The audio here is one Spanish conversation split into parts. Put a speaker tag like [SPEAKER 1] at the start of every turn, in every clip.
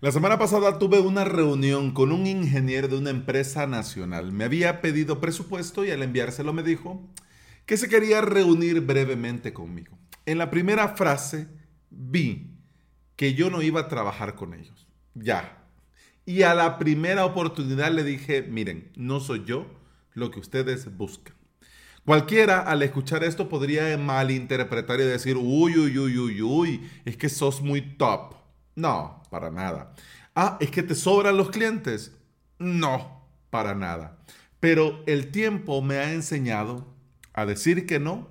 [SPEAKER 1] La semana pasada tuve una reunión con un ingeniero de una empresa nacional. Me había pedido presupuesto y al enviárselo me dijo que se quería reunir brevemente conmigo. En la primera frase vi que yo no iba a trabajar con ellos. Ya. Y a la primera oportunidad le dije, miren, no soy yo lo que ustedes buscan. Cualquiera al escuchar esto podría malinterpretar y decir, uy, uy, uy, uy, uy, es que sos muy top. No, para nada. Ah, ¿es que te sobran los clientes? No, para nada. Pero el tiempo me ha enseñado a decir que no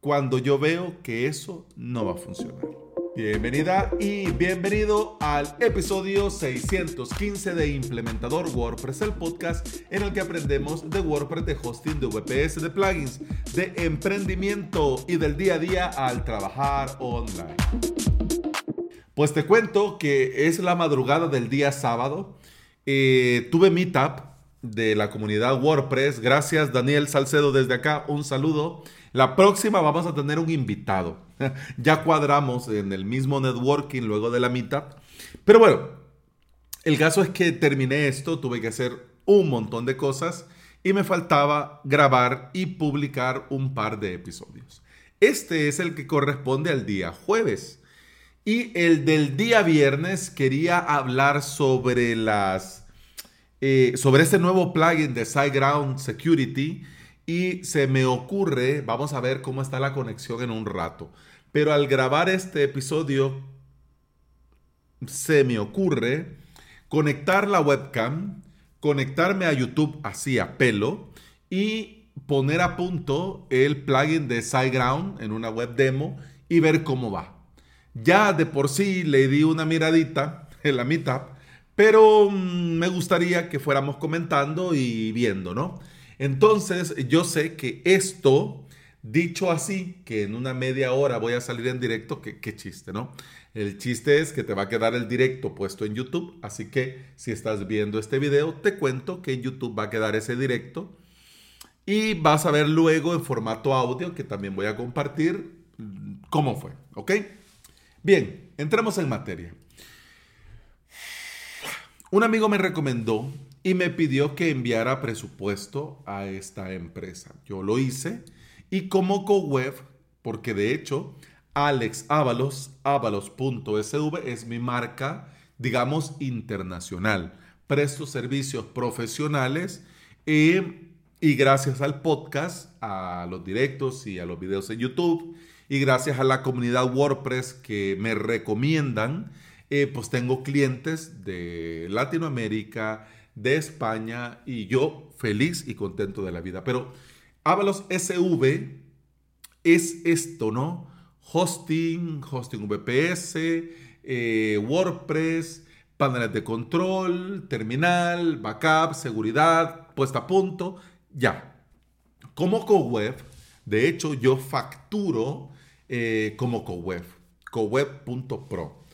[SPEAKER 1] cuando yo veo que eso no va a funcionar. Bienvenida y bienvenido al episodio 615 de Implementador WordPress, el podcast en el que aprendemos de WordPress, de hosting, de VPS, de plugins, de emprendimiento y del día a día al trabajar online. Pues te cuento que es la madrugada del día sábado. Eh, tuve meetup de la comunidad WordPress. Gracias Daniel Salcedo desde acá. Un saludo. La próxima vamos a tener un invitado. ya cuadramos en el mismo networking luego de la meetup. Pero bueno, el caso es que terminé esto. Tuve que hacer un montón de cosas y me faltaba grabar y publicar un par de episodios. Este es el que corresponde al día jueves. Y el del día viernes quería hablar sobre las eh, sobre este nuevo plugin de SiteGround Security y se me ocurre, vamos a ver cómo está la conexión en un rato. Pero al grabar este episodio se me ocurre conectar la webcam, conectarme a YouTube así a pelo y poner a punto el plugin de SiteGround en una web demo y ver cómo va. Ya de por sí le di una miradita en la mitad, pero mm, me gustaría que fuéramos comentando y viendo, ¿no? Entonces, yo sé que esto, dicho así, que en una media hora voy a salir en directo, qué, chiste, ¿no? El chiste es que te va a quedar el directo puesto en YouTube, así que si estás viendo este video, te cuento que en YouTube va a quedar ese directo y vas a ver luego en formato audio, que también voy a compartir, mm, cómo fue, ¿ok? Bien, entremos en materia. Un amigo me recomendó y me pidió que enviara presupuesto a esta empresa. Yo lo hice y como CoWeb, porque de hecho Alex Ábalos, avalos.sv es mi marca, digamos, internacional. Presto servicios profesionales eh, y gracias al podcast, a los directos y a los videos en YouTube y gracias a la comunidad WordPress que me recomiendan, eh, pues tengo clientes de Latinoamérica, de España y yo feliz y contento de la vida. Pero Avalos SV es esto, ¿no? Hosting, hosting VPS, eh, WordPress, paneles de control, terminal, backup, seguridad, puesta a punto, ya. Como CoWeb, de hecho, yo facturo eh, como CoWeb, coweb.pro.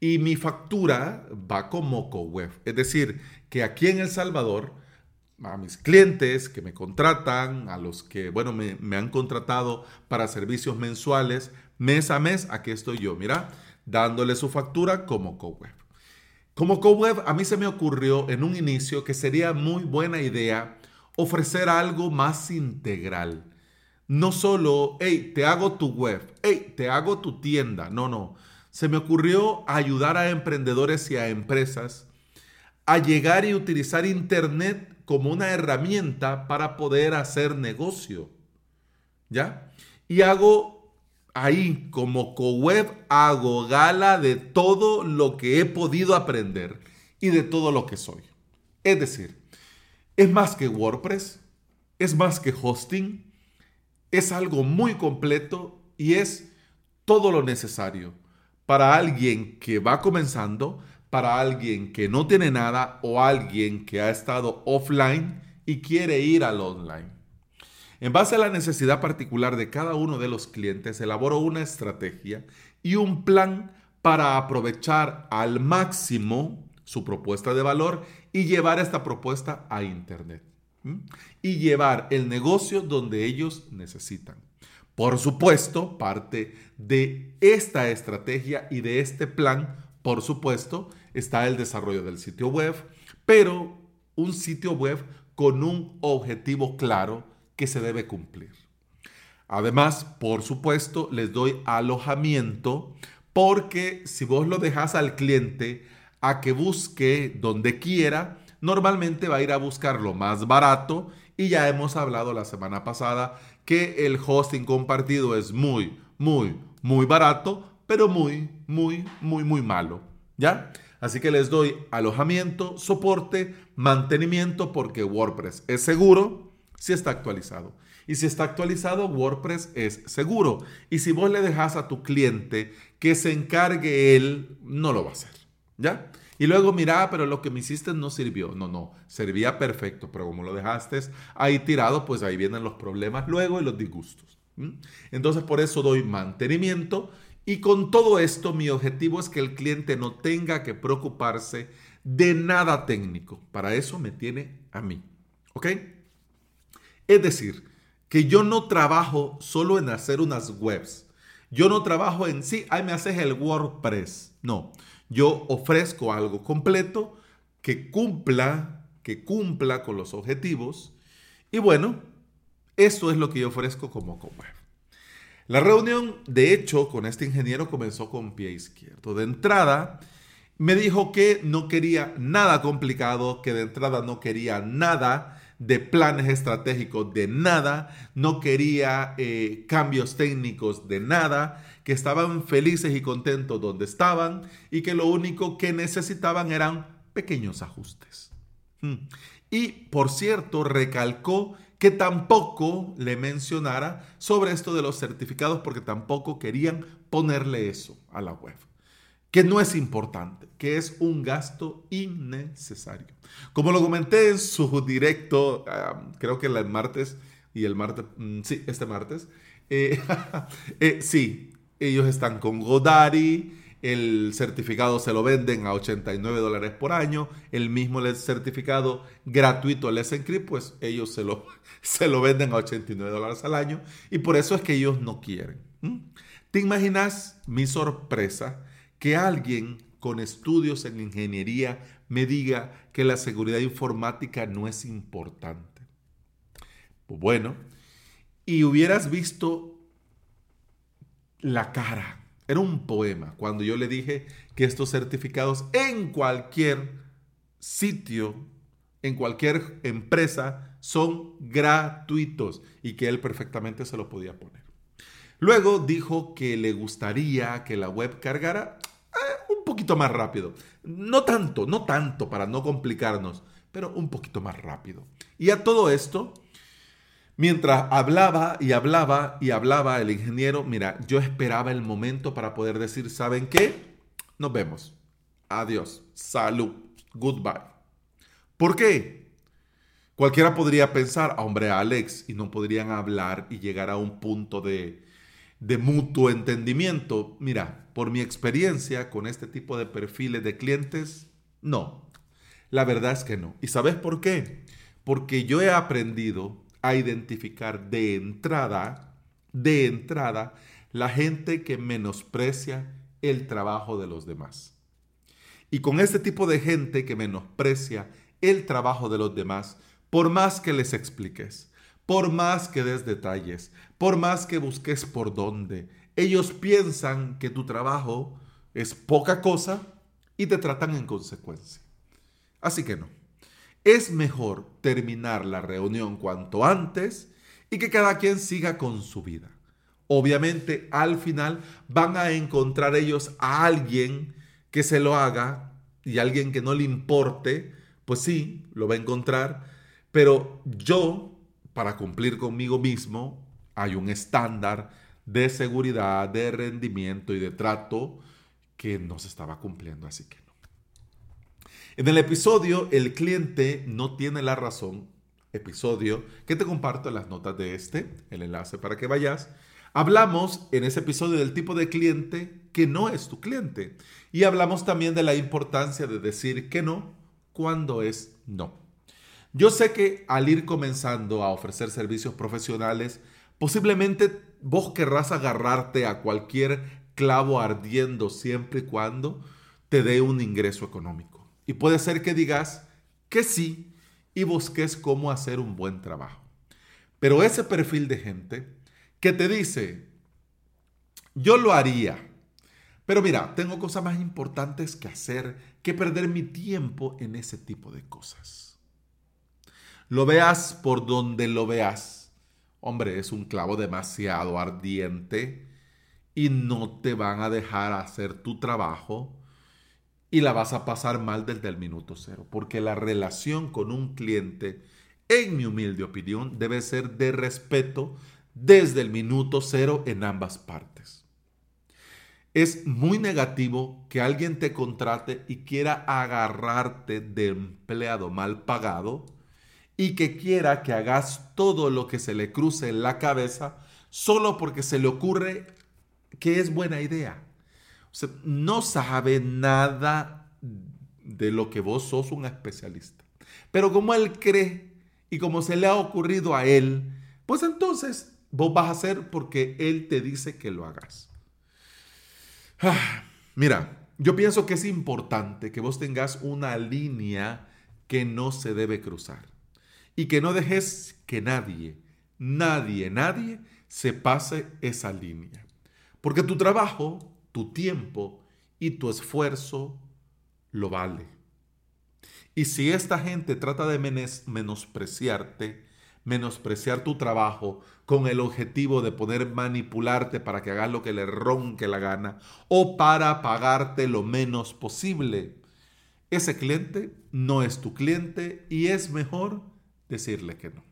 [SPEAKER 1] Y mi factura va como CoWeb. Es decir, que aquí en El Salvador, a mis clientes que me contratan, a los que, bueno, me, me han contratado para servicios mensuales, mes a mes, aquí estoy yo, mira, dándole su factura como CoWeb. Como CoWeb, a mí se me ocurrió en un inicio que sería muy buena idea ofrecer algo más integral no solo, hey, te hago tu web, hey, te hago tu tienda. No, no. Se me ocurrió ayudar a emprendedores y a empresas a llegar y utilizar Internet como una herramienta para poder hacer negocio. ¿Ya? Y hago ahí, como co-web, hago gala de todo lo que he podido aprender y de todo lo que soy. Es decir, es más que WordPress, es más que hosting, es algo muy completo y es todo lo necesario para alguien que va comenzando, para alguien que no tiene nada o alguien que ha estado offline y quiere ir al online. En base a la necesidad particular de cada uno de los clientes, elaboro una estrategia y un plan para aprovechar al máximo su propuesta de valor y llevar esta propuesta a Internet y llevar el negocio donde ellos necesitan. Por supuesto, parte de esta estrategia y de este plan, por supuesto, está el desarrollo del sitio web, pero un sitio web con un objetivo claro que se debe cumplir. Además, por supuesto, les doy alojamiento porque si vos lo dejas al cliente a que busque donde quiera, normalmente va a ir a buscar lo más barato y ya hemos hablado la semana pasada que el hosting compartido es muy, muy, muy barato, pero muy, muy, muy, muy malo. ¿Ya? Así que les doy alojamiento, soporte, mantenimiento porque WordPress es seguro si está actualizado. Y si está actualizado, WordPress es seguro. Y si vos le dejas a tu cliente que se encargue él, no lo va a hacer. ¿Ya? Y luego, mira, pero lo que me hiciste no sirvió. No, no, servía perfecto, pero como lo dejaste ahí tirado, pues ahí vienen los problemas luego y los disgustos. Entonces, por eso doy mantenimiento. Y con todo esto, mi objetivo es que el cliente no tenga que preocuparse de nada técnico. Para eso me tiene a mí. ¿Ok? Es decir, que yo no trabajo solo en hacer unas webs. Yo no trabajo en, sí, ahí me haces el WordPress. No, yo ofrezco algo completo que cumpla, que cumpla con los objetivos. Y bueno, eso es lo que yo ofrezco como web. La reunión, de hecho, con este ingeniero comenzó con pie izquierdo. De entrada, me dijo que no quería nada complicado, que de entrada no quería nada de planes estratégicos de nada, no quería eh, cambios técnicos de nada, que estaban felices y contentos donde estaban y que lo único que necesitaban eran pequeños ajustes. Hmm. Y por cierto, recalcó que tampoco le mencionara sobre esto de los certificados porque tampoco querían ponerle eso a la web que no es importante, que es un gasto innecesario. Como lo comenté en su directo, creo que el martes y el martes, mm, sí, este martes, eh, eh, sí, ellos están con Godari, el certificado se lo venden a 89 dólares por año, el mismo certificado gratuito el Encrypt, pues ellos se lo, se lo venden a 89 dólares al año y por eso es que ellos no quieren. ¿Te imaginas mi sorpresa? Que alguien con estudios en ingeniería me diga que la seguridad informática no es importante. Pues bueno, y hubieras visto la cara. Era un poema cuando yo le dije que estos certificados en cualquier sitio, en cualquier empresa, son gratuitos y que él perfectamente se lo podía poner. Luego dijo que le gustaría que la web cargara poquito más rápido. No tanto, no tanto para no complicarnos, pero un poquito más rápido. Y a todo esto, mientras hablaba y hablaba y hablaba el ingeniero, mira, yo esperaba el momento para poder decir, ¿saben qué? Nos vemos. Adiós. Salud. Goodbye. ¿Por qué? Cualquiera podría pensar, ah, hombre, Alex, y no podrían hablar y llegar a un punto de, de mutuo entendimiento. Mira, por mi experiencia con este tipo de perfiles de clientes, no. La verdad es que no. ¿Y sabes por qué? Porque yo he aprendido a identificar de entrada, de entrada, la gente que menosprecia el trabajo de los demás. Y con este tipo de gente que menosprecia el trabajo de los demás, por más que les expliques, por más que des detalles, por más que busques por dónde, ellos piensan que tu trabajo es poca cosa y te tratan en consecuencia. Así que no. Es mejor terminar la reunión cuanto antes y que cada quien siga con su vida. Obviamente al final van a encontrar ellos a alguien que se lo haga y alguien que no le importe, pues sí, lo va a encontrar, pero yo para cumplir conmigo mismo, hay un estándar de seguridad, de rendimiento y de trato que no se estaba cumpliendo, así que no. En el episodio El cliente no tiene la razón, episodio que te comparto en las notas de este, el enlace para que vayas, hablamos en ese episodio del tipo de cliente que no es tu cliente y hablamos también de la importancia de decir que no cuando es no. Yo sé que al ir comenzando a ofrecer servicios profesionales, posiblemente vos querrás agarrarte a cualquier clavo ardiendo siempre y cuando te dé un ingreso económico. Y puede ser que digas que sí y busques cómo hacer un buen trabajo. Pero ese perfil de gente que te dice, yo lo haría, pero mira, tengo cosas más importantes que hacer que perder mi tiempo en ese tipo de cosas. Lo veas por donde lo veas. Hombre, es un clavo demasiado ardiente y no te van a dejar hacer tu trabajo y la vas a pasar mal desde el minuto cero, porque la relación con un cliente en mi humilde opinión, debe ser de respeto desde el minuto cero en ambas partes. Es muy negativo que alguien te contrate y quiera agarrarte de empleado mal pagado y que quiera que hagas todo lo que se le cruce en la cabeza solo porque se le ocurre que es buena idea. No sabe nada de lo que vos sos un especialista. Pero como él cree y como se le ha ocurrido a él, pues entonces vos vas a hacer porque él te dice que lo hagas. Ah, mira, yo pienso que es importante que vos tengas una línea que no se debe cruzar y que no dejes que nadie, nadie, nadie se pase esa línea. Porque tu trabajo, tu tiempo y tu esfuerzo lo vale. Y si esta gente trata de menospreciarte, menospreciar tu trabajo con el objetivo de poder manipularte para que hagas lo que le ronque la gana o para pagarte lo menos posible, ese cliente no es tu cliente y es mejor decirle que no.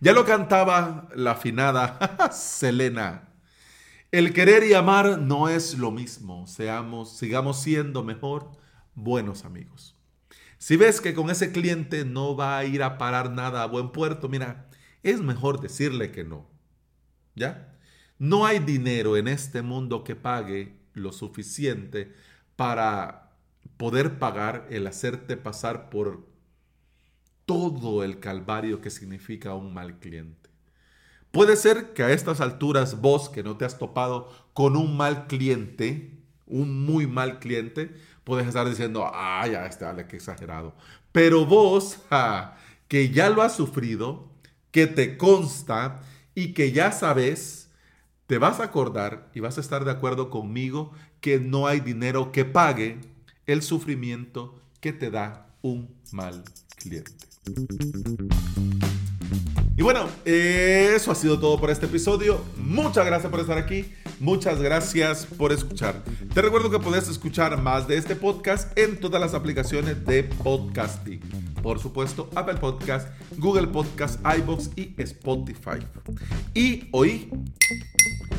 [SPEAKER 1] Ya lo cantaba la afinada Selena. El querer y amar no es lo mismo. Seamos, sigamos siendo mejor buenos amigos. Si ves que con ese cliente no va a ir a parar nada a buen puerto, mira, es mejor decirle que no. ¿Ya? No hay dinero en este mundo que pague lo suficiente para poder pagar el hacerte pasar por todo el calvario que significa un mal cliente. Puede ser que a estas alturas vos que no te has topado con un mal cliente, un muy mal cliente, puedes estar diciendo, ah, ya está, qué exagerado. Pero vos, que ya lo has sufrido, que te consta y que ya sabes, te vas a acordar y vas a estar de acuerdo conmigo que no hay dinero que pague el sufrimiento que te da un mal cliente. Y bueno, eso ha sido todo por este episodio. Muchas gracias por estar aquí. Muchas gracias por escuchar. Te recuerdo que puedes escuchar más de este podcast en todas las aplicaciones de podcasting. Por supuesto, Apple Podcast, Google Podcast, iBox y Spotify. Y hoy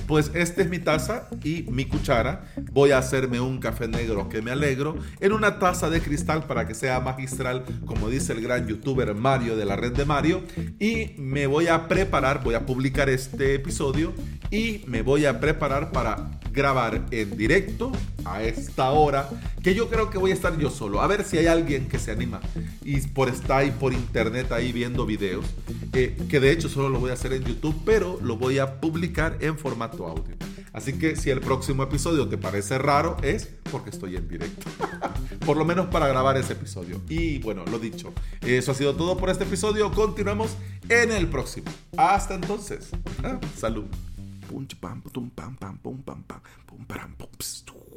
[SPEAKER 1] pues esta es mi taza y mi cuchara. Voy a hacerme un café negro que me alegro en una taza de cristal para que sea magistral, como dice el gran youtuber Mario de la red de Mario. Y me voy a preparar, voy a publicar este episodio y me voy a preparar para grabar en directo a esta hora, que yo creo que voy a estar yo solo. A ver si hay alguien que se anima y por está ahí por internet ahí viendo videos, eh, que de hecho solo lo voy a hacer en YouTube, pero lo voy a publicar en formato audio. Así que si el próximo episodio te parece raro, es porque estoy en directo. por lo menos para grabar ese episodio. Y bueno, lo dicho, eso ha sido todo por este episodio. Continuamos en el próximo. Hasta entonces. Ah, salud. boom, bam, boom, bam, bam, boom, bam, bam, boom, bam, boom,